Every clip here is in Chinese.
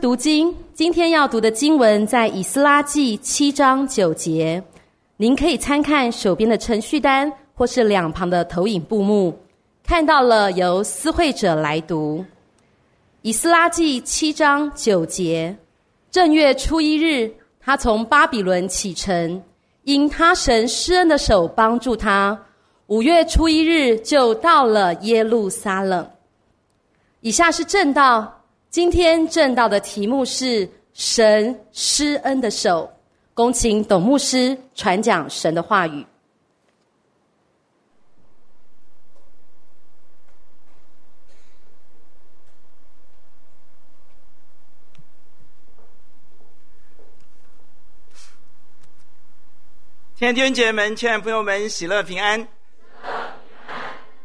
读经，今天要读的经文在以斯拉记七章九节。您可以参看手边的程序单，或是两旁的投影布幕。看到了，由思会者来读。以斯拉记七章九节：正月初一日，他从巴比伦启程，因他神施恩的手帮助他。五月初一日就到了耶路撒冷。以下是正道。今天正道的题目是神施恩的手，恭请董牧师传讲神的话语。天天姐们，亲爱的朋友们，喜乐平安。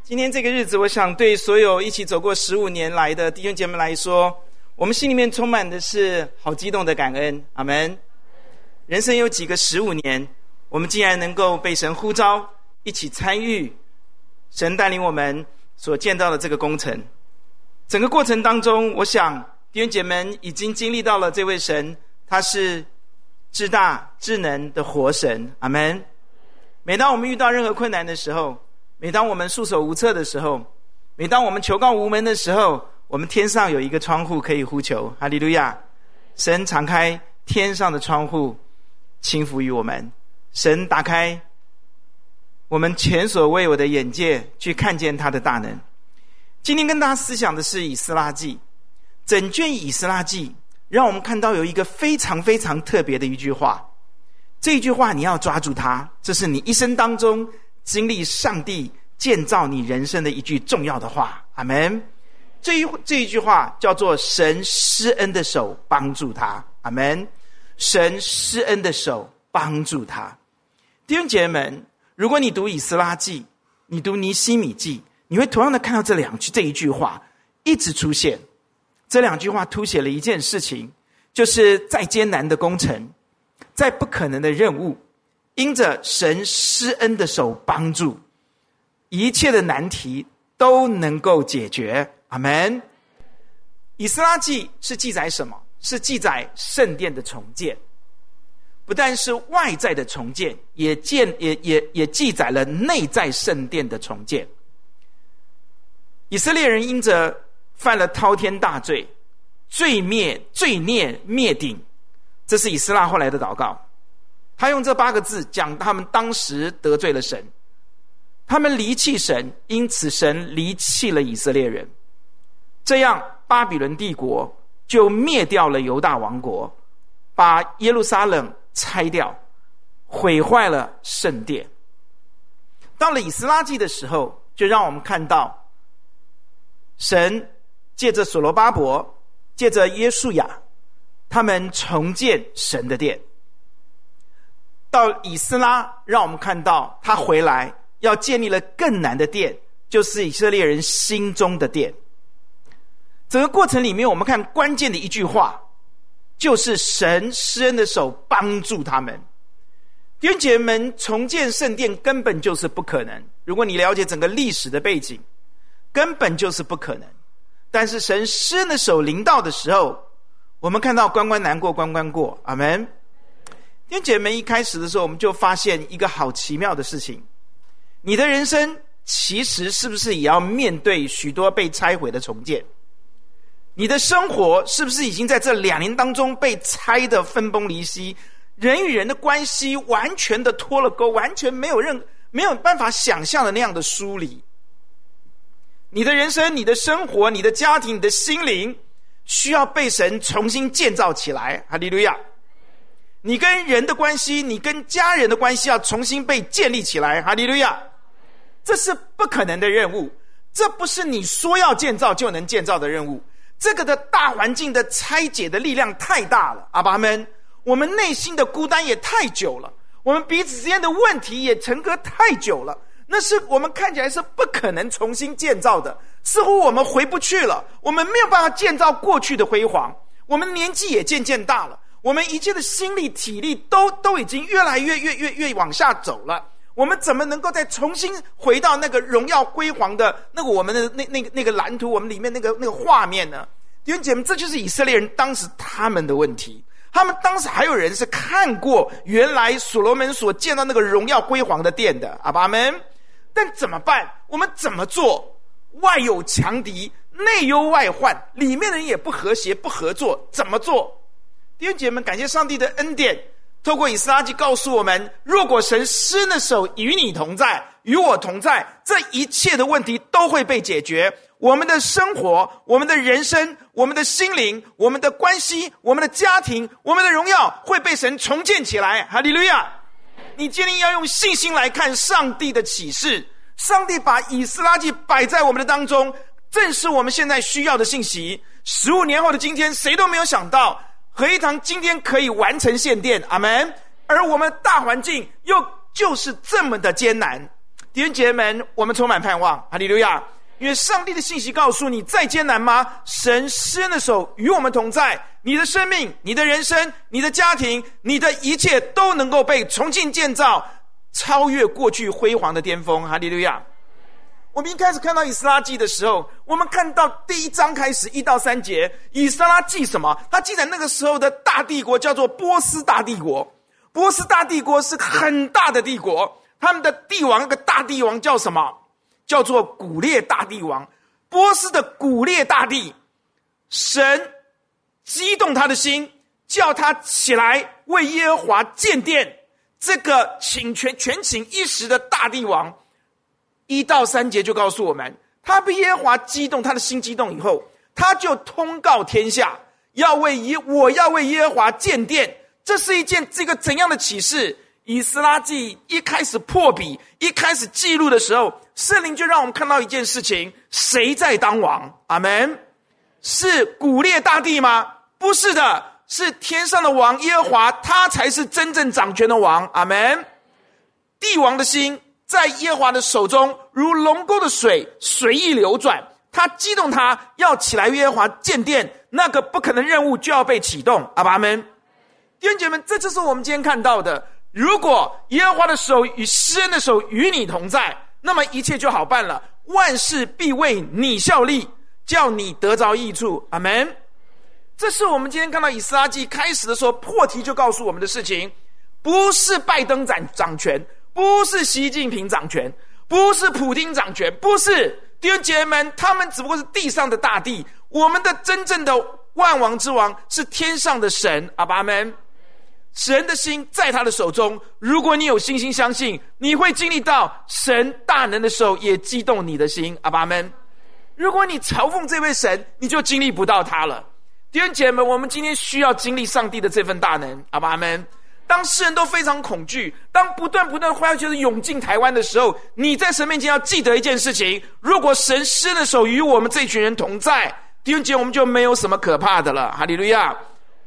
今天这个日子，我想对所有一起走过十五年来的弟兄姐妹来说，我们心里面充满的是好激动的感恩。阿门。人生有几个十五年，我们竟然能够被神呼召，一起参与神带领我们所建造的这个工程。整个过程当中，我想弟兄姐妹们已经经历到了这位神，他是至大至能的活神。阿门。每当我们遇到任何困难的时候，每当我们束手无策的时候，每当我们求告无门的时候，我们天上有一个窗户可以呼求，哈利路亚！神敞开天上的窗户，倾福于我们。神打开我们前所未有的眼界，去看见他的大能。今天跟大家思想的是以斯拉记，整卷以斯拉记，让我们看到有一个非常非常特别的一句话。这一句话你要抓住它，这是你一生当中。经历上帝建造你人生的一句重要的话，阿门。这一这一句话叫做“神施恩的手帮助他”，阿门。神施恩的手帮助他。弟兄姐妹们，如果你读以斯拉记，你读尼希米记，你会同样的看到这两句这一句话一直出现。这两句话凸显了一件事情，就是再艰难的工程，再不可能的任务。因着神施恩的手帮助，一切的难题都能够解决。阿门。以斯拉记是记载什么？是记载圣殿的重建，不但是外在的重建，也建也也也记载了内在圣殿的重建。以色列人因着犯了滔天大罪，罪灭罪孽灭顶，这是以斯拉后来的祷告。他用这八个字讲，他们当时得罪了神，他们离弃神，因此神离弃了以色列人。这样，巴比伦帝国就灭掉了犹大王国，把耶路撒冷拆掉，毁坏了圣殿。到了以斯拉记的时候，就让我们看到，神借着所罗巴伯，借着耶稣亚，他们重建神的殿。到以斯拉，让我们看到他回来要建立了更难的殿，就是以色列人心中的殿。整个过程里面，我们看关键的一句话，就是神施恩的手帮助他们。弟兄姐妹们，重建圣殿根本就是不可能。如果你了解整个历史的背景，根本就是不可能。但是神施恩的手临到的时候，我们看到关关难过关关过，阿门。天姐妹，一开始的时候，我们就发现一个好奇妙的事情：你的人生其实是不是也要面对许多被拆毁的重建？你的生活是不是已经在这两年当中被拆得分崩离析？人与人的关系完全的脱了钩，完全没有任没有办法想象的那样的疏离。你的人生、你的生活、你的家庭、你的心灵，需要被神重新建造起来。哈利路亚。你跟人的关系，你跟家人的关系要重新被建立起来，哈利路亚！这是不可能的任务，这不是你说要建造就能建造的任务。这个的大环境的拆解的力量太大了，阿爸们，我们内心的孤单也太久了，我们彼此之间的问题也沉搁太久了，那是我们看起来是不可能重新建造的，似乎我们回不去了，我们没有办法建造过去的辉煌，我们年纪也渐渐大了。我们一切的心力、体力都都已经越来越、越、越、越往下走了。我们怎么能够再重新回到那个荣耀辉煌的那个我们的那那个那个蓝图？我们里面那个那个画面呢？弟兄姐妹，这就是以色列人当时他们的问题。他们当时还有人是看过原来所罗门所见到那个荣耀辉煌的殿的，阿爸们。但怎么办？我们怎么做？外有强敌，内忧外患，里面的人也不和谐、不合作，怎么做？弟兄姐妹们，感谢上帝的恩典，透过以斯拉记告诉我们：若果神施恩的手与你同在，与我同在，这一切的问题都会被解决。我们的生活、我们的人生、我们的心灵、我们的关系、我们的家庭、我们的荣耀会被神重建起来。哈利路亚！你今天要用信心来看上帝的启示。上帝把以斯拉记摆在我们的当中，正是我们现在需要的信息。十五年后的今天，谁都没有想到合一堂今天可以完成献殿，阿门。而我们大环境又就是这么的艰难，弟兄姐妹们，我们充满盼望。哈利路亚！因为上帝的信息告诉你，再艰难吗？神施恩的手与我们同在，你的生命、你的人生、你的家庭、你的一切都能够被重新建造，超越过去辉煌的巅峰。哈利路亚！我们一开始看到以斯拉记的时候，我们看到第一章开始一到三节，以斯拉记什么？他记载那个时候的大帝国叫做波斯大帝国。波斯大帝国是很大的帝国，他们的帝王那个大帝王叫什么？叫做古列大帝王，波斯的古列大帝，神激动他的心，叫他起来为耶和华建殿。这个倾全权倾一时的大帝王，一到三节就告诉我们，他被耶和华激动，他的心激动以后，他就通告天下，要为耶，我要为耶和华建殿。这是一件这个怎样的启示？以斯拉记一开始破笔，一开始记录的时候，圣灵就让我们看到一件事情：谁在当王？阿门。是古列大帝吗？不是的，是天上的王耶和华，他才是真正掌权的王。阿门。帝王的心在耶和华的手中，如龙沟的水随意流转。他激动他要起来为耶和华建殿，那个不可能任务就要被启动。阿门。弟兄姐妹们，这就是我们今天看到的。如果耶和华的手与施恩的手与你同在，那么一切就好办了，万事必为你效力，叫你得着益处。阿门。这是我们今天看到以斯拉记开始的时候破题就告诉我们的事情，不是拜登掌掌权，不是习近平掌权，不是普丁掌权，不是弟兄姐妹们，他们只不过是地上的大帝，我们的真正的万王之王是天上的神。阿爸们。神的心在他的手中。如果你有信心相信，你会经历到神大能的手也激动你的心。阿爸们，如果你嘲讽这位神，你就经历不到他了。弟兄姐妹们，我们今天需要经历上帝的这份大能。阿爸们，当世人都非常恐惧，当不断不断的坏消息涌进台湾的时候，你在神面前要记得一件事情：如果神施恩的手与我们这群人同在，弟兄姐妹，我们就没有什么可怕的了。哈利路亚。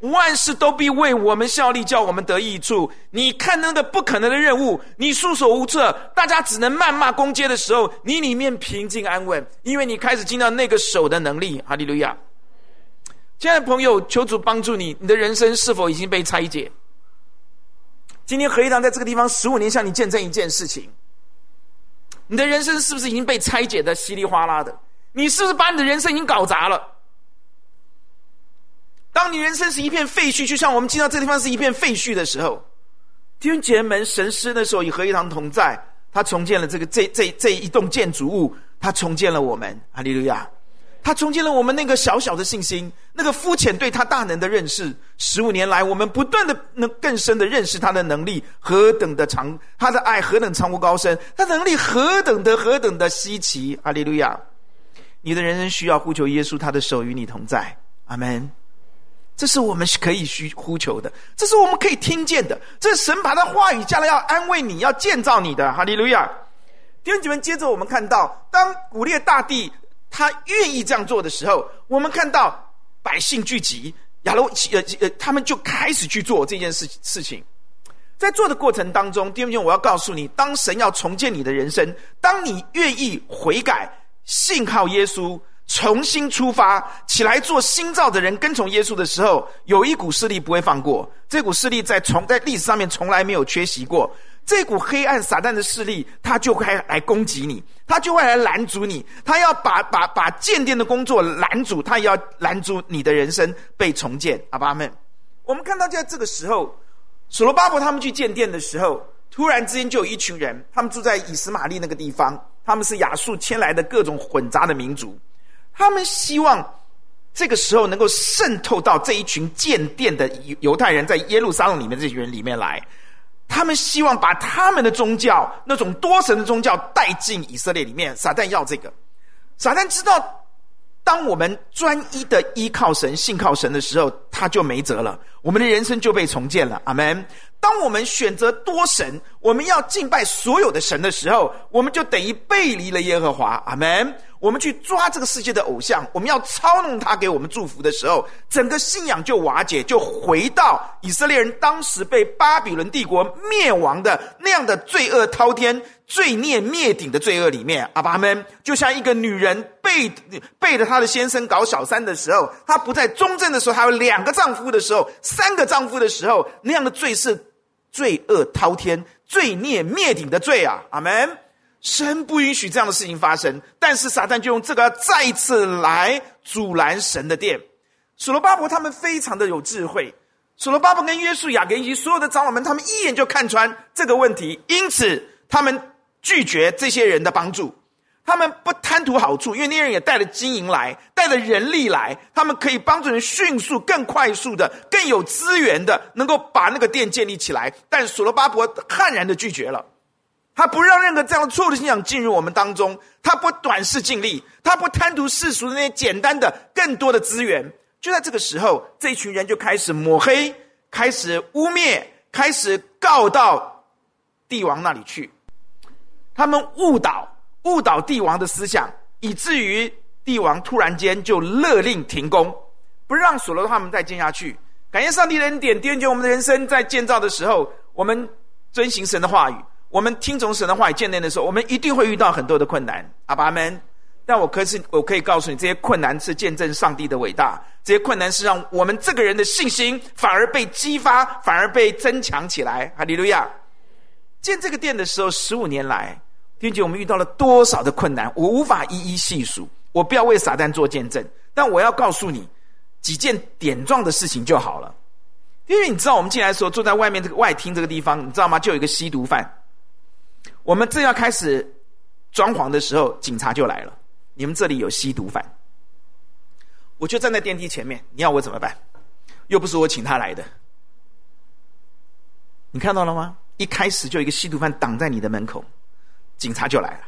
万事都必为我们效力，叫我们得益处。你看那个不可能的任务，你束手无策，大家只能谩骂攻击的时候，你里面平静安稳，因为你开始进到那个手的能力。哈利路亚！亲爱的朋友，求主帮助你，你的人生是否已经被拆解？今天何一堂在这个地方十五年，向你见证一件事情：你的人生是不是已经被拆解的稀里哗啦的？你是不是把你的人生已经搞砸了？当你人生是一片废墟，就像我们进到这个地方是一片废墟的时候，弟兄姐妹们，神师那时候与何一堂同在，他重建了这个这这这一栋建筑物，他重建了我们，哈利路亚！他重建了我们那个小小的信心，那个肤浅对他大能的认识。十五年来，我们不断的能更深的认识他的能力何等的长，他的爱何等长无高深，他能力何等的何等的稀奇，哈利路亚！你的人生需要呼求耶稣，他的手与你同在，阿门。这是我们可以需呼求的，这是我们可以听见的，这是神把他话语加了，要安慰你，要建造你的。哈利路亚！弟兄姐妹，接着我们看到，当古列大帝他愿意这样做的时候，我们看到百姓聚集，亚罗呃呃，他们就开始去做这件事事情。在做的过程当中，弟兄姐妹，我要告诉你，当神要重建你的人生，当你愿意悔改、信靠耶稣。重新出发，起来做新造的人，跟从耶稣的时候，有一股势力不会放过。这股势力在从在历史上面从来没有缺席过。这股黑暗撒旦的势力，他就会来攻击你，他就会来拦阻你，他要把把把建殿的工作拦阻，他也要拦阻你的人生被重建。阿爸们，我们看到在这个时候，所罗巴伯他们去建殿的时候，突然之间就有一群人，他们住在以斯玛利那个地方，他们是亚述迁来的各种混杂的民族。他们希望这个时候能够渗透到这一群建殿的犹太人，在耶路撒冷里面这群人里面来。他们希望把他们的宗教，那种多神的宗教带进以色列里面。撒旦要这个，撒旦知道，当我们专一的依靠神、信靠神的时候，他就没辙了，我们的人生就被重建了。阿门。当我们选择多神，我们要敬拜所有的神的时候，我们就等于背离了耶和华。阿门。我们去抓这个世界的偶像，我们要操弄他给我们祝福的时候，整个信仰就瓦解，就回到以色列人当时被巴比伦帝国灭亡的那样的罪恶滔天、罪孽灭顶的罪恶里面。阿爸们，就像一个女人背背着她的先生搞小三的时候，她不在忠贞的时候，她有两个丈夫的时候，三个丈夫的时候，那样的罪是罪恶滔天、罪孽灭顶的罪啊！阿门。神不允许这样的事情发生，但是撒旦就用这个再一次来阻拦神的殿。所罗巴伯他们非常的有智慧，所罗巴伯跟约书亚跟以及所有的长老们，他们一眼就看穿这个问题，因此他们拒绝这些人的帮助，他们不贪图好处，因为那人也带了金银来，带了人力来，他们可以帮助人迅速、更快速的、更有资源的，能够把那个店建立起来。但所罗巴伯悍然的拒绝了。他不让任何这样的错误的信仰进入我们当中，他不短视尽力，他不贪图世俗的那些简单的、更多的资源。就在这个时候，这一群人就开始抹黑，开始污蔑，开始告到帝王那里去。他们误导、误导帝王的思想，以至于帝王突然间就勒令停工，不让所罗他们再建下去。感谢上帝的恩典，第二节我们的人生在建造的时候，我们遵行神的话语。我们听从神的话语建殿的时候，我们一定会遇到很多的困难，阿爸们。但我可是我可以告诉你，这些困难是见证上帝的伟大，这些困难是让我们这个人的信心反而被激发，反而被增强起来。哈利路亚！建这个殿的时候，十五年来，并且我们遇到了多少的困难，我无法一一细数。我不要为撒旦做见证，但我要告诉你几件点状的事情就好了。因为你知道，我们进来的时候，坐在外面这个外厅这个地方，你知道吗？就有一个吸毒犯。我们正要开始装潢的时候，警察就来了。你们这里有吸毒犯，我就站在电梯前面。你要我怎么办？又不是我请他来的。你看到了吗？一开始就一个吸毒犯挡在你的门口，警察就来了。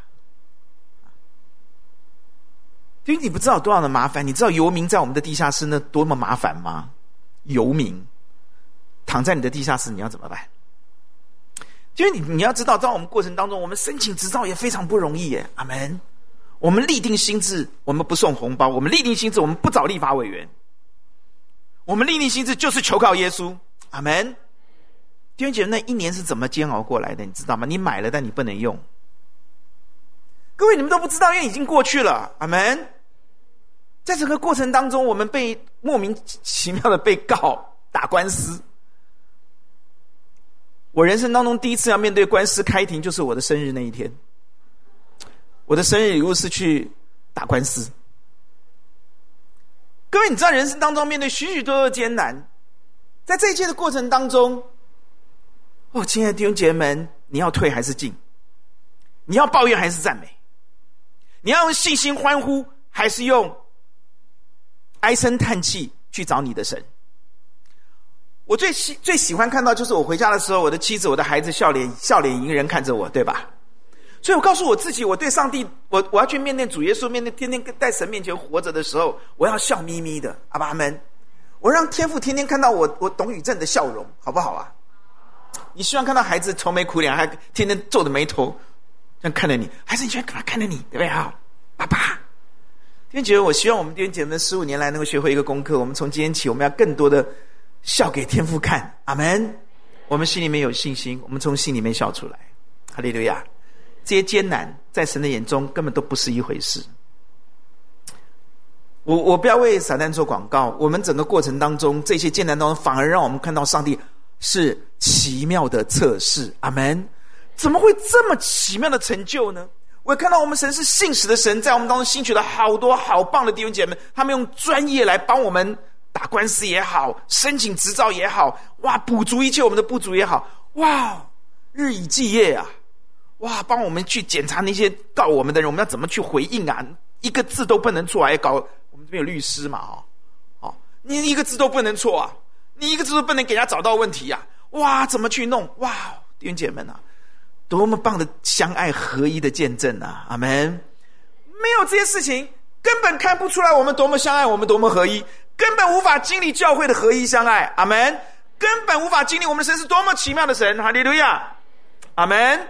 因为你不知道多少的麻烦，你知道游民在我们的地下室那多么麻烦吗？游民躺在你的地下室，你要怎么办？因为你你要知道，在我们过程当中，我们申请执照也非常不容易耶。阿门。我们立定心志，我们不送红包；我们立定心志，我们不找立法委员。我们立定心志就是求靠耶稣。阿门。弟兄姐，那一年是怎么煎熬过来的？你知道吗？你买了，但你不能用。各位，你们都不知道，因为已经过去了。阿门。在整个过程当中，我们被莫名其妙的被告打官司。我人生当中第一次要面对官司开庭，就是我的生日那一天。我的生日礼物是去打官司。各位，你知道人生当中面对许许多多的艰难，在这一切的过程当中，哦，亲爱的弟兄姐妹们，你要退还是进？你要抱怨还是赞美？你要用信心欢呼，还是用唉声叹气去找你的神？我最喜最喜欢看到，就是我回家的时候，我的妻子、我的孩子笑脸笑脸迎人看着我，对吧？所以我告诉我自己，我对上帝，我我要去面对主耶稣，面对天天在神面前活着的时候，我要笑眯眯的，阿爸们，我让天父天天看到我我董宇正的笑容，好不好啊？你希望看到孩子愁眉苦脸，还天天皱着眉头这样看着你，还是你喜欢干嘛看着你，对不对啊？爸爸，弟兄姐妹，我希望我们弟兄姐妹十五年来能够学会一个功课，我们从今天起，我们要更多的。笑给天父看，阿门。我们心里面有信心，我们从心里面笑出来，哈利路亚。这些艰难在神的眼中根本都不是一回事。我我不要为撒旦做广告，我们整个过程当中，这些艰难当中，反而让我们看到上帝是奇妙的测试。阿门！怎么会这么奇妙的成就呢？我看到我们神是信实的神，在我们当中兴起了好多好棒的弟兄姐妹，他们用专业来帮我们打官司也好，申请执照也好，哇，补足一切我们的不足也好，哇，日以继夜啊，哇，帮我们去检查那些告我们的人，我们要怎么去回应啊？一个字都不能错，还搞。我们这边有律师嘛？哦，哦，你一个字都不能错啊！你一个字都不能给人家找到问题呀！哇，怎么去弄？哇，弟兄姐妹们啊，多么棒的相爱合一的见证啊！阿门！没有这些事情，根本看不出来我们多么相爱，我们多么合一，根本无法经历教会的合一相爱。阿门！根本无法经历我们神是多么奇妙的神。哈利路亚！阿门！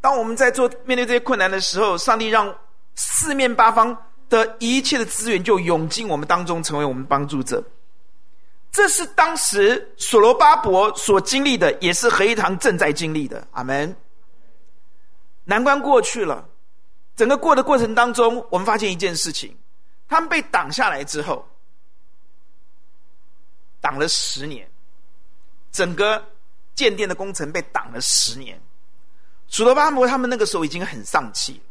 当我们在做面对这些困难的时候，上帝让四面八方。的一切的资源就涌进我们当中，成为我们帮助者。这是当时所罗巴伯所经历的，也是合一堂正在经历的。阿门。难关过去了，整个过的过程当中，我们发现一件事情：他们被挡下来之后，挡了十年，整个建殿的工程被挡了十年。所罗巴伯他们那个时候已经很丧气。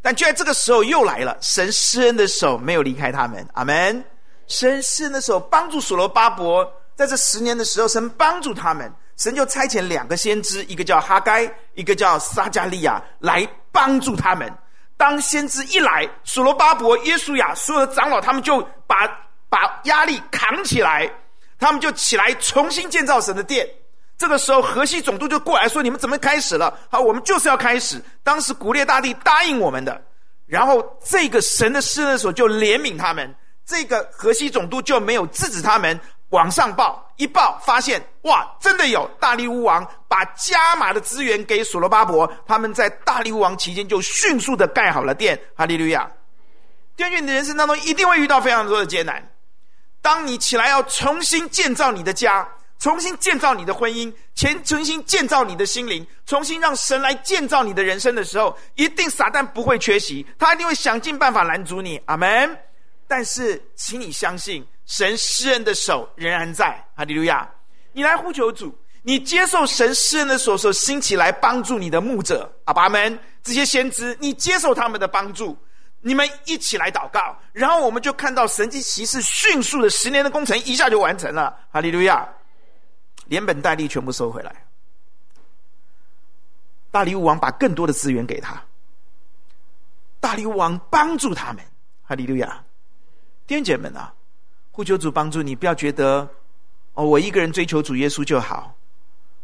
但就在这个时候又来了，神施恩的手没有离开他们，阿门。神施恩的手帮助所罗巴伯，在这十年的时候，神帮助他们，神就差遣两个先知，一个叫哈该，一个叫撒迦利亚，来帮助他们。当先知一来，所罗巴伯、耶稣亚所有的长老，他们就把把压力扛起来，他们就起来重新建造神的殿。这个时候，河西总督就过来说：“你们怎么开始了？好，我们就是要开始。当时古列大帝答应我们的，然后这个神的施恩的手就怜悯他们。这个河西总督就没有制止他们往上报，一报发现，哇，真的有大力乌王把加码的资源给所罗巴伯，他们在大力乌王期间就迅速的盖好了殿。哈利路亚！弟兄，你的人生当中一定会遇到非常多的艰难，当你起来要重新建造你的家。”重新建造你的婚姻，前重新建造你的心灵，重新让神来建造你的人生的时候，一定撒旦不会缺席，他一定会想尽办法拦阻你。阿门。但是，请你相信，神施恩的手仍然在。哈利路亚！你来呼求主，你接受神施恩的手手兴起来帮助你的牧者。阿爸们，这些先知，你接受他们的帮助，你们一起来祷告，然后我们就看到神迹奇事迅速的十年的工程一下就完成了。哈利路亚！连本带利全部收回来。大利乌王把更多的资源给他。大利乌王帮助他们，哈利路亚！弟兄姐妹们啊，呼求主帮助你，不要觉得哦，我一个人追求主耶稣就好，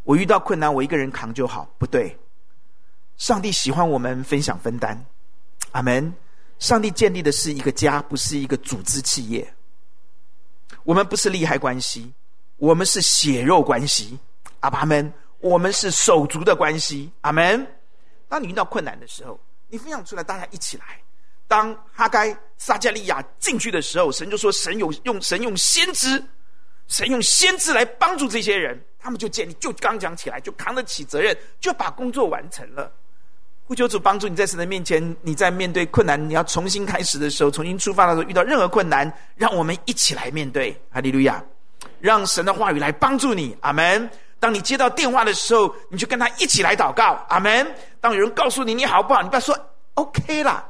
我遇到困难我一个人扛就好，不对。上帝喜欢我们分享分担，阿门。上帝建立的是一个家，不是一个组织企业。我们不是利害关系。我们是血肉关系，阿爸们，我们是手足的关系，阿门。当你遇到困难的时候，你分享出来，大家一起来。当哈该、撒迦利亚进去的时候，神就说：“神有用，神用先知，神用先知来帮助这些人，他们就建立，就刚讲起来，就扛得起责任，就把工作完成了。”呼求主帮助你在神的面前，你在面对困难，你要重新开始的时候，重新出发的时候，遇到任何困难，让我们一起来面对。哈利路亚。让神的话语来帮助你，阿门。当你接到电话的时候，你就跟他一起来祷告，阿门。当有人告诉你你好不好，你不要说 OK 啦，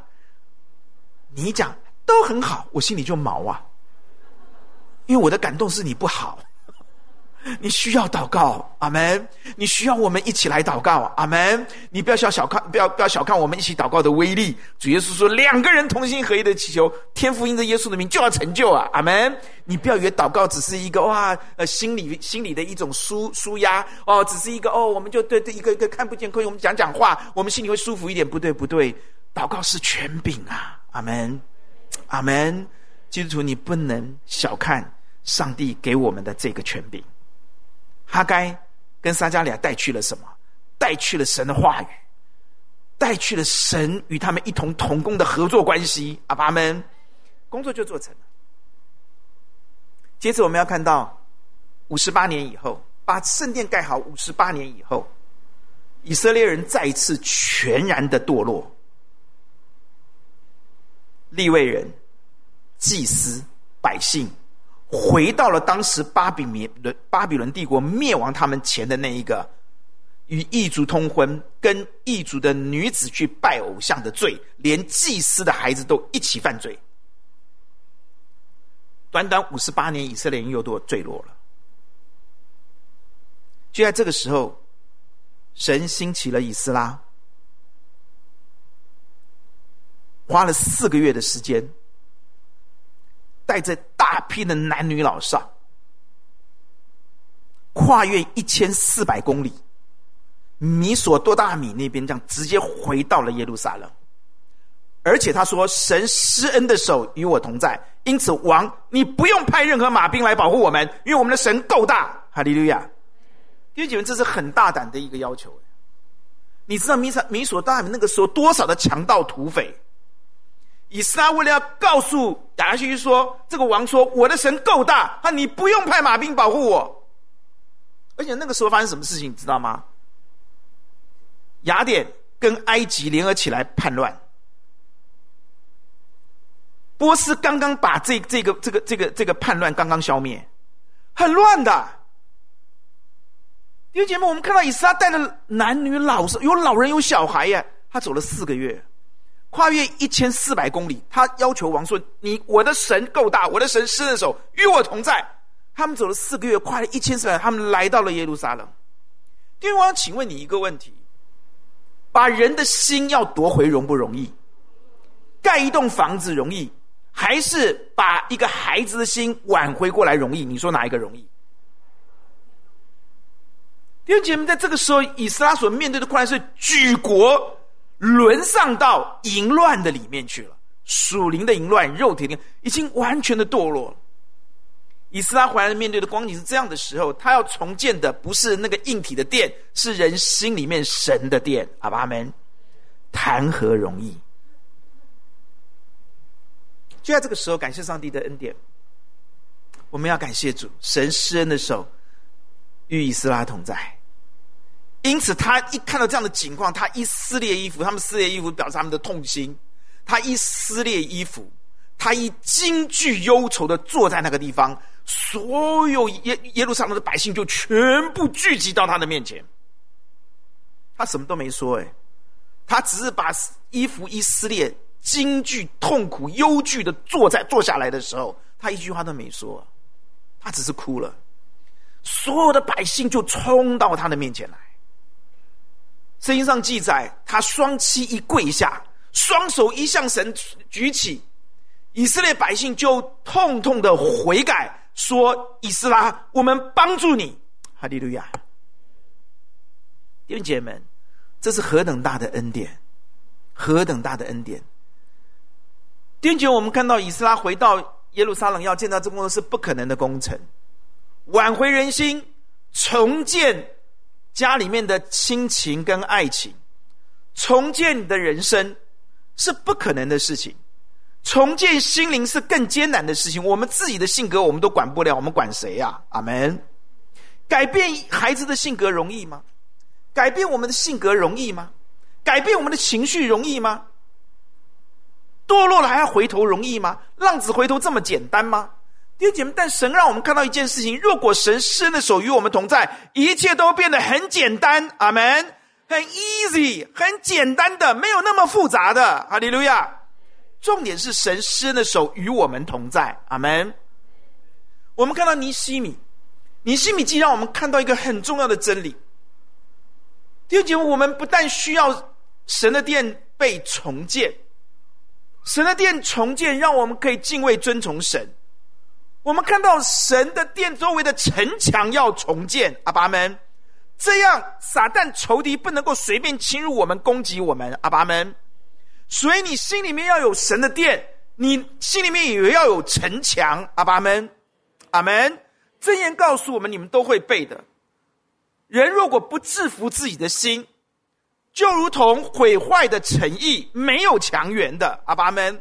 你讲都很好，我心里就毛啊，因为我的感动是你不好。你需要祷告，阿门。你需要我们一起来祷告，阿门。你不要小小看，不要不要小看我们一起祷告的威力。主耶稣说，两个人同心合一的祈求，天父因着耶稣的名就要成就啊，阿门。你不要以为祷告只是一个哇，呃，心里心里的一种舒舒压哦，只是一个哦，我们就对对一个一个看不见，可以我们讲讲话，我们心里会舒服一点。不对不对，祷告是权柄啊，阿门，阿门。基督徒，你不能小看上帝给我们的这个权柄。哈该跟撒迦利亚带去了什么？带去了神的话语，带去了神与他们一同同工的合作关系。阿爸们，工作就做成了。接着我们要看到五十八年以后，把圣殿盖好五十八年以后，以色列人再一次全然的堕落。利未人、祭司、百姓，回到了当时巴比伦巴比伦帝国灭亡他们前的那一个与异族通婚、跟异族的女子去拜偶像的罪，连祭司的孩子都一起犯罪。短短五十八年，以色列人又都坠落了。就在这个时候，神兴起了以斯拉，花了四个月的时间，带着大批的男女老少，跨越一千四百公里，米索多大米那边，这样直接回到了耶路撒冷。而且他说：“神施恩的手与我同在，因此王，你不用派任何马兵来保护我们，因为我们的神够大。”哈利路亚！弟兄姐妹，这是很大胆的一个要求。你知道米撒米索大米那个时候多少的强盗土匪？以撒为了要告诉亚哈谢说：“这个王说，我的神够大，啊，你不用派马兵保护我。”而且那个时候发生什么事情，你知道吗？雅典跟埃及联合起来叛乱。波斯刚刚把这这个这个这个这个叛乱刚刚消灭，很乱的。弟兄姐妹，我们看到以撒带着男女老少，有老人有小孩呀，他走了四个月，跨越一千四百公里。他要求王说：“你我的神够大，我的神施恩手与我同在。”他们走了四个月，跨了一千四百，他们来到了耶路撒冷。弟兄，我想请问你一个问题：把人的心要夺回容不容易？盖一栋房子容易？还是把一个孩子的心挽回过来容易？你说哪一个容易？弟兄姐妹，在这个时候，以斯拉所面对的困难是举国沦丧到淫乱的里面去了，属灵的淫乱，肉体的已经完全的堕落了。以斯拉回来面对的光景是这样的时候，他要重建的不是那个硬体的殿，是人心里面神的殿。阿们，谈何容易？就在这个时候，感谢上帝的恩典。我们要感谢主，神施恩的手与以斯拉同在。因此，他一看到这样的情况，他一撕裂衣服，他们撕裂衣服表示他们的痛心。他一撕裂衣服，他一惊惧忧愁的坐在那个地方，所有耶耶路撒冷的百姓就全部聚集到他的面前。他什么都没说，哎，他只是把衣服一撕裂。惊惧、痛苦、忧惧的坐在坐下来的时候，他一句话都没说，他只是哭了。所有的百姓就冲到他的面前来。圣经上记载，他双膝一跪下，双手一向神举起，以色列百姓就痛痛的悔改，说：“以斯拉，我们帮助你。”哈利路亚！弟兄姐妹们，这是何等大的恩典，何等大的恩典！第九，我们看到以斯拉回到耶路撒冷要建造这工作是不可能的工程，挽回人心，重建家里面的亲情跟爱情，重建你的人生是不可能的事情，重建心灵是更艰难的事情。我们自己的性格我们都管不了，我们管谁呀？阿门。改变孩子的性格容易吗？改变我们的性格容易吗？改变我们的情绪容易吗？堕落了还要回头容易吗？浪子回头这么简单吗？弟兄姐妹，但神让我们看到一件事情：如果神施恩的手与我们同在，一切都变得很简单。阿门，很 easy，很简单的，没有那么复杂的。哈利路亚！重点是神施恩的手与我们同在。阿门。我们看到尼西米，尼西米记让我们看到一个很重要的真理。弟兄姐妹，我们不但需要神的殿被重建。神的殿重建，让我们可以敬畏、尊崇神。我们看到神的殿周围的城墙要重建，阿爸们，这样撒旦仇敌不能够随便侵入我们、攻击我们，阿爸们。所以你心里面要有神的殿，你心里面也要有城墙，阿爸们，阿门。真言告诉我们，你们都会背的。人如果不制服自己的心，就如同毁坏的城邑，没有墙垣的阿爸们，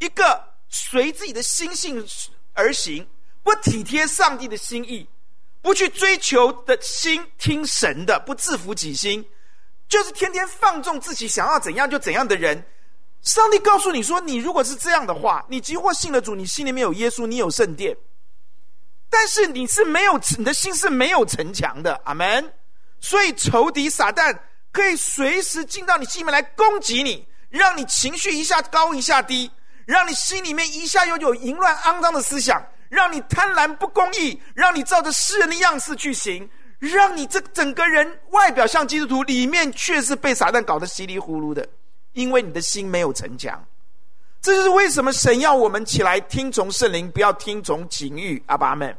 一个随自己的心性而行，不体贴上帝的心意，不去追求的心听神的，不制服己心，就是天天放纵自己想要怎样就怎样的人，上帝告诉你说：“你如果是这样的话，你即或信了主，你心里面有耶稣，你有圣殿，但是你是没有，你的心是没有城墙的。”阿门。所以仇敌撒旦可以随时进到你心里面来攻击你，让你情绪一下高一下低，让你心里面一下又有淫乱肮脏的思想，让你贪婪不公义，让你照着世人的样式去行，让你这整个人外表像基督徒，里面却是被撒旦搞得稀里糊涂的。因为你的心没有城墙，这就是为什么神要我们起来听从圣灵，不要听从情欲。阿爸阿们，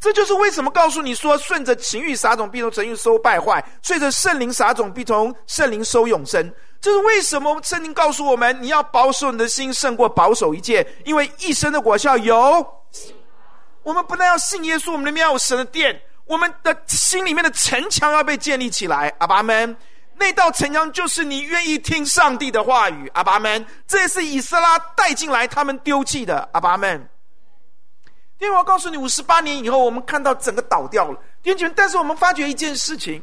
这就是为什么告诉你说，顺着情欲撒种，必从情欲收败坏；顺着圣灵撒种，必从圣灵收永生。这是为什么圣灵告诉我们，你要保守你的心，胜过保守一切，因为一生的果效有。我们不但要信耶稣，我们里面要有神的殿，我们的心里面的城墙要被建立起来。阿爸们。那道城墙就是你愿意听上帝的话语，阿爸们，这也是以色拉带进来他们丢弃的，阿爸们。因为我告诉你，五十八年以后，我们看到整个倒掉了，弟兄姐妹。但是我们发觉一件事情：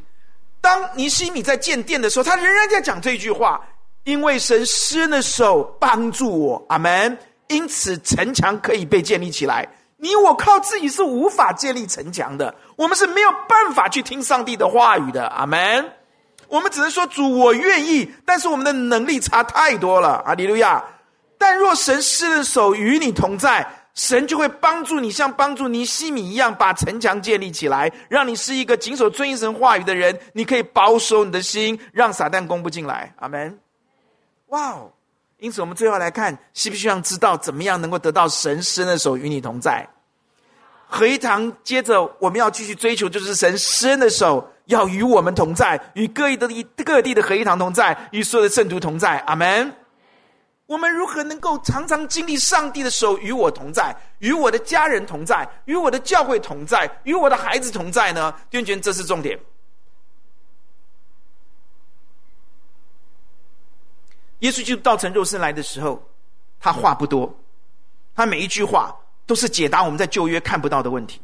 当尼西米在建殿的时候，他仍然在讲这句话，因为神施恩的手帮助我，阿门。因此城墙可以被建立起来。你我靠自己是无法建立城墙的，我们是没有办法去听上帝的话语的，阿门。我们只能说主，我愿意，但是我们的能力差太多了。阿利路亚！但若神施的手与你同在，神就会帮助你，像帮助尼希米一样，把城墙建立起来，让你是一个谨守遵行神话语的人。你可以保守你的心，让撒旦攻不进来。阿门。哇哦！因此，我们最后来看，需不需要知道怎么样能够得到神伸的手与你同在？合一堂接着我们要继续追求，就是神伸的手要与我们同在，与各地的各地的合一堂同在，与所有的圣徒同在。阿门。我们如何能够常常经历上帝的手与我同在，与我的家人同在，与我的教会同在，与我的孩子同在呢？弟兄姐妹，这是重点。耶稣就道成肉身来的时候，他话不多，他每一句话。都是解答我们在旧约看不到的问题。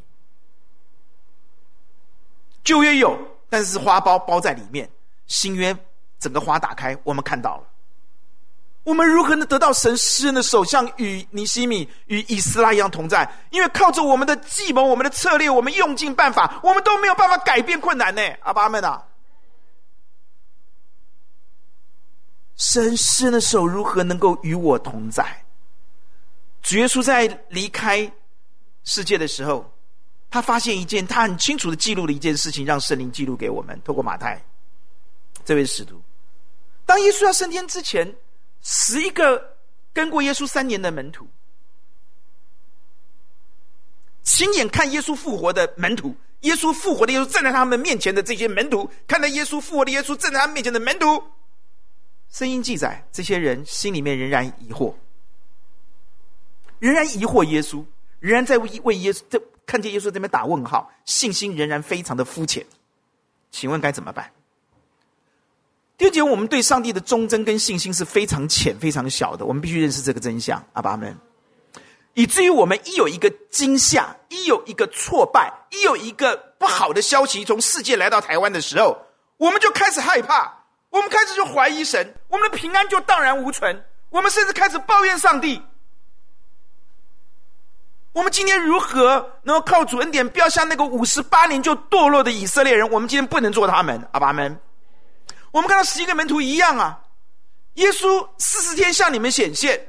旧约有，但是花苞包在里面；新约整个花打开，我们看到了。我们如何能得到神施恩的手，像与尼西米、与以斯拉一样同在？因为靠着我们的计谋、我们的策略，我们用尽办法，我们都没有办法改变困难呢。阿爸阿们啊！神施恩的手如何能够与我同在？主耶稣在离开世界的时候，他发现一件，他很清楚的记录了一件事情，让圣灵记录给我们。透过马太这位使徒，当耶稣要升天之前，十一个跟过耶稣三年的门徒，亲眼看耶稣复活的门徒，耶稣复活的耶稣站在他们面前的这些门徒，看到耶稣复活的耶稣站在他们面前的门徒，圣经记载，这些人心里面仍然疑惑。仍然疑惑耶稣，仍然在为为耶稣，这看见耶稣这边打问号，信心仍然非常的肤浅。请问该怎么办？第二节，我们对上帝的忠贞跟信心是非常浅、非常小的，我们必须认识这个真相。阿爸们，以至于我们一有一个惊吓，一有一个挫败，一有一个不好的消息从世界来到台湾的时候，我们就开始害怕，我们开始就怀疑神，我们的平安就荡然无存，我们甚至开始抱怨上帝。我们今天如何能够靠主恩典，不要像那个五十八年就堕落的以色列人？我们今天不能做他们，阿爸们。我们看到十一个门徒一样啊，耶稣四十天向你们显现，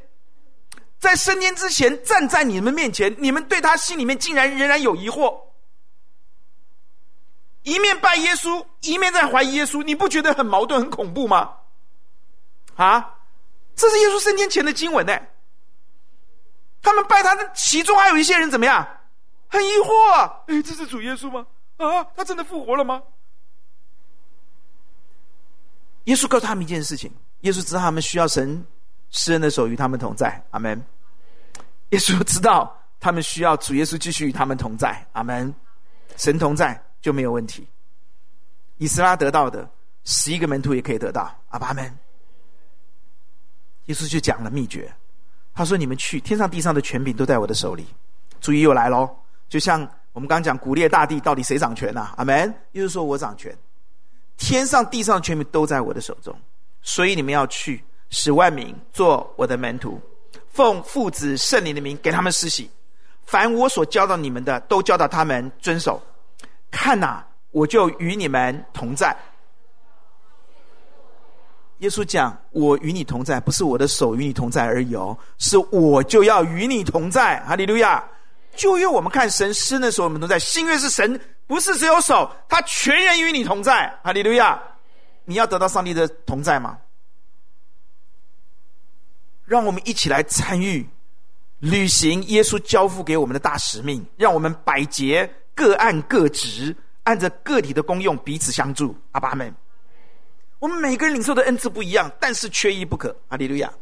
在升天之前站在你们面前，你们对他心里面竟然仍然有疑惑，一面拜耶稣，一面在怀疑耶稣，你不觉得很矛盾、很恐怖吗？啊，这是耶稣升天前的经文呢。他们拜他的，其中还有一些人怎么样？很疑惑啊！哎，这是主耶稣吗？啊，他真的复活了吗？耶稣告诉他们一件事情：耶稣知道他们需要神施恩的手与他们同在。阿门。耶稣知道他们需要主耶稣继续与他们同在。阿门。神同在就没有问题。以斯拉得到的，十一个门徒也可以得到。阿爸们。耶稣就讲了秘诀。他说：“你们去，天上地上的权柄都在我的手里。主意又来喽，就像我们刚讲，古列大帝到底谁掌权呐、阿门。耶稣说我掌权，天上地上的权柄都在我的手中，所以你们要去，使万民做我的门徒，奉父子圣灵的名给他们施洗。凡我所教导你们的，都教导他们遵守。看哪，我就与你们同在。耶稣讲：“我与你同在，不是我的手与你同在而已哦，是我就要与你同在。”哈利路亚！旧约我们看神施的时候，我们都在；新约是神不是只有手，他全人与你同在。哈利路亚！你要得到上帝的同在吗？让我们一起来参与。履行耶稣交付给我们的大使命，让我们百节各按各职，按着个体的功用彼此相助。阿爸们，我们每个人领受的恩赐不一样，但是缺一不可。阿利路亚。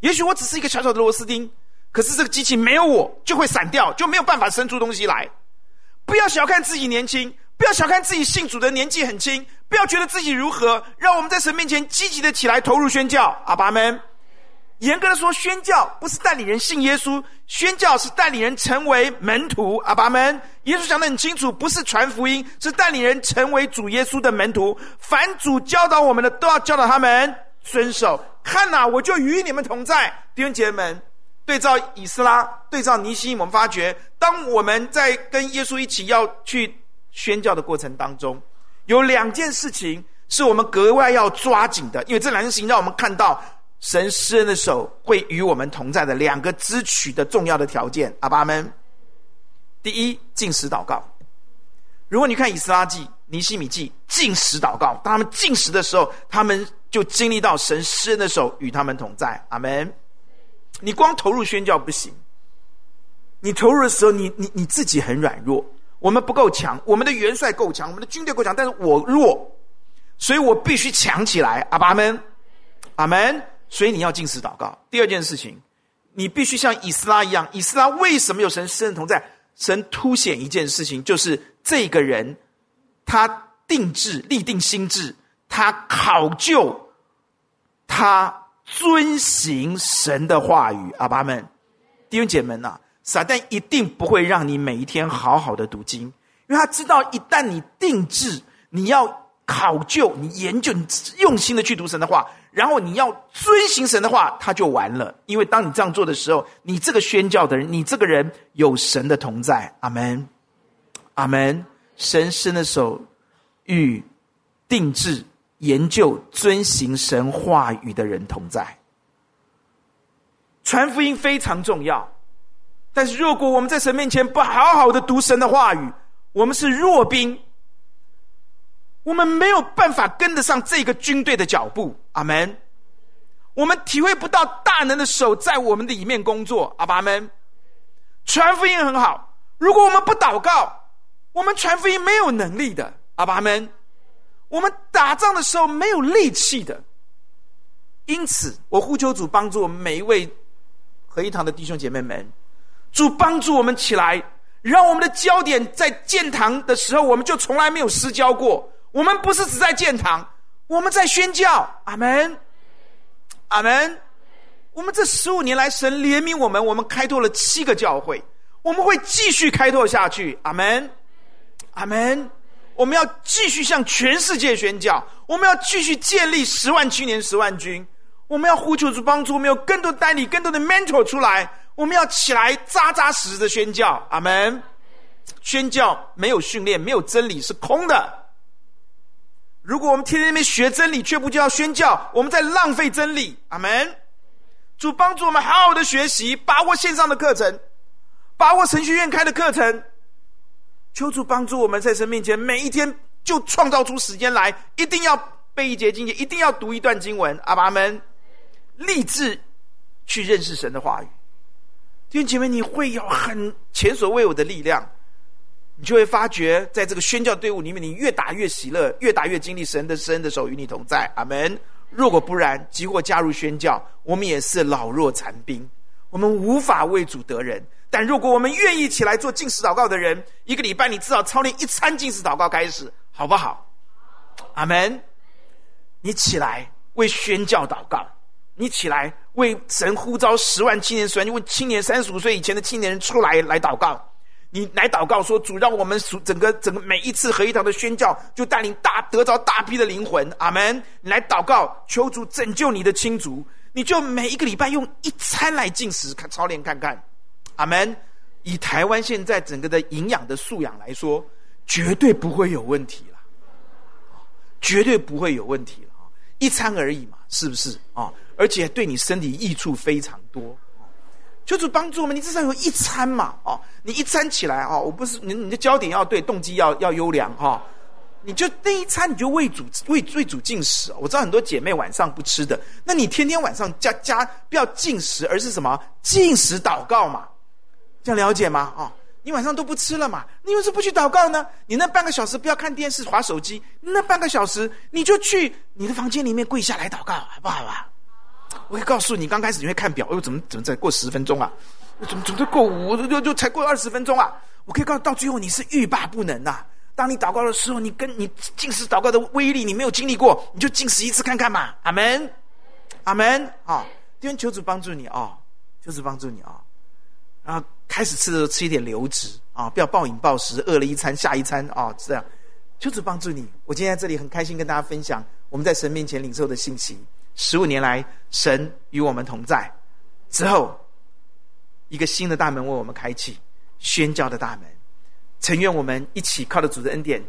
也许我只是一个小小的螺丝钉，可是这个机器没有我就会散掉，就没有办法生出东西来。不要小看自己年轻，不要小看自己信主的年纪很轻，不要觉得自己如何。让我们在神面前积极的起来，投入宣教。阿爸们。严格的说，宣教不是带领人信耶稣，宣教是带领人成为门徒。阿爸们，耶稣讲的很清楚，不是传福音，是带领人成为主耶稣的门徒。凡主教导我们的，都要教导他们遵守。看哪，我就与你们同在。弟兄姐妹们，对照以斯拉，对照尼西，我们发觉，当我们在跟耶稣一起要去宣教的过程当中，有两件事情是我们格外要抓紧的，因为这两件事情让我们看到。神施恩的手会与我们同在的两个支取的重要的条件，阿爸们。第一，禁食祷告。如果你看以斯拉记、尼西米记，禁食祷告，当他们禁食的时候，他们就经历到神施恩的手与他们同在，阿门。你光投入宣教不行，你投入的时候，你你你自己很软弱，我们不够强，我们的元帅够强，我们的军队够强，但是我弱，所以我必须强起来，阿爸们，阿门。所以你要进食祷告。第二件事情，你必须像以斯拉一样。以斯拉为什么有神施恩同在？神凸显一件事情，就是这个人他定志、立定心志，他考究，他遵行神的话语。阿爸们，弟兄姐妹们呐，撒旦一定不会让你每一天好好的读经，因为他知道一旦你定制，你要考究、你研究、你用心的去读神的话。然后你要遵行神的话，他就完了。因为当你这样做的时候，你这个宣教的人，你这个人有神的同在。阿门，阿门。神伸的手与定制研究遵行神话语的人同在。传福音非常重要，但是如果我们在神面前不好好的读神的话语，我们是弱兵。我们没有办法跟得上这个军队的脚步，阿门。我们体会不到大能的手在我们的里面工作，阿爸们。传福音很好，如果我们不祷告，我们传福音没有能力的，阿爸们。我们打仗的时候没有力气的，因此我呼求主帮助我们每一位合一堂的弟兄姐妹们，主帮助我们起来，让我们的焦点在建堂的时候，我们就从来没有失焦过。我们不是只在建堂，我们在宣教。阿门，阿门。我们这十五年来，神怜悯我们，我们开拓了七个教会，我们会继续开拓下去。阿门，阿门。我们要继续向全世界宣教，我们要继续建立十万青年、十万军。我们要呼求主帮助，我们有更多带领、更多的 mentor 出来。我们要起来扎扎实实的宣教。阿门。宣教没有训练，没有真理是空的。如果我们天天在那边学真理，却不就要宣教，我们在浪费真理。阿门。主帮助我们好好的学习，把握线上的课程，把握神学院开的课程。求主帮助我们在神面前，每一天就创造出时间来，一定要背一节经节，一定要读一段经文。阿爸们，立志去认识神的话语。弟兄姐妹，你会有很前所未有的力量。你就会发觉，在这个宣教队伍里面，你越打越喜乐，越打越经历神的施恩的手与你同在。阿门。如果不然，即或加入宣教，我们也是老弱残兵，我们无法为主得人。但如果我们愿意起来做进食祷告的人，一个礼拜你至少操练一餐进食祷告开始，好不好？阿门。你起来为宣教祷告，你起来为神呼召十万青年，十万，为青年三十五岁以前的青年人出来来祷告。你来祷告说：“主，让我们属整个整个每一次合一堂的宣教，就带领大得着大批的灵魂。”阿门。你来祷告，求主拯救你的亲族。你就每一个礼拜用一餐来进食，看操练看看。阿门。以台湾现在整个的营养的素养来说，绝对不会有问题了，绝对不会有问题了。一餐而已嘛，是不是啊？而且对你身体益处非常多。求主帮助我们，你至少有一餐嘛，哦，你一餐起来哦，我不是你，你的焦点要对，动机要要优良哈，你就那一餐你就为主为为主进食。我知道很多姐妹晚上不吃的，那你天天晚上加加不要进食，而是什么进食祷告嘛，这样了解吗？啊，你晚上都不吃了嘛，你为什么不去祷告呢？你那半个小时不要看电视滑手机，那半个小时你就去你的房间里面跪下来祷告，好不好啊？我可以告诉你，刚开始你会看表，哎呦，怎么怎么再过十分钟啊？怎么怎么再过五，就就才过二十分钟啊？我可以告诉，到最后你是欲罢不能呐、啊。当你祷告的时候，你跟你进食祷告的威力，你没有经历过，你就进食一次看看嘛。阿门，阿门。啊，弟兄求主帮助你啊，求主帮助你啊。然后开始吃的时候吃一点流质啊，不要暴饮暴食，饿了一餐下一餐啊，这样。就是帮助你。我今天在这里很开心跟大家分享我们在神面前领受的信息。十五年来，神与我们同在。之后，一个新的大门为我们开启，宣教的大门。诚愿我们一起靠着主的恩典，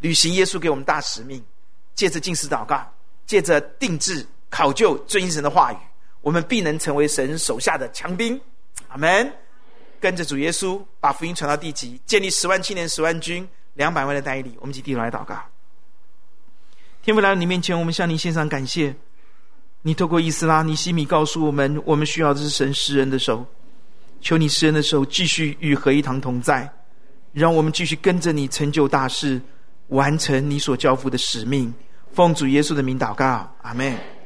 履行耶稣给我们大使命。借着禁食祷告，借着定制考究遵行神的话语，我们必能成为神手下的强兵。阿门。跟着主耶稣，把福音传到地极，建立十万青年、十万军、两百万的代理。我们一起低头来祷告。天父来到你面前，我们向你献上感谢。你透过以斯拉、尼希米告诉我们，我们需要的是神施恩的手。求你施恩的手继续与合一堂同在，让我们继续跟着你成就大事，完成你所交付的使命。奉主耶稣的名祷告，阿门。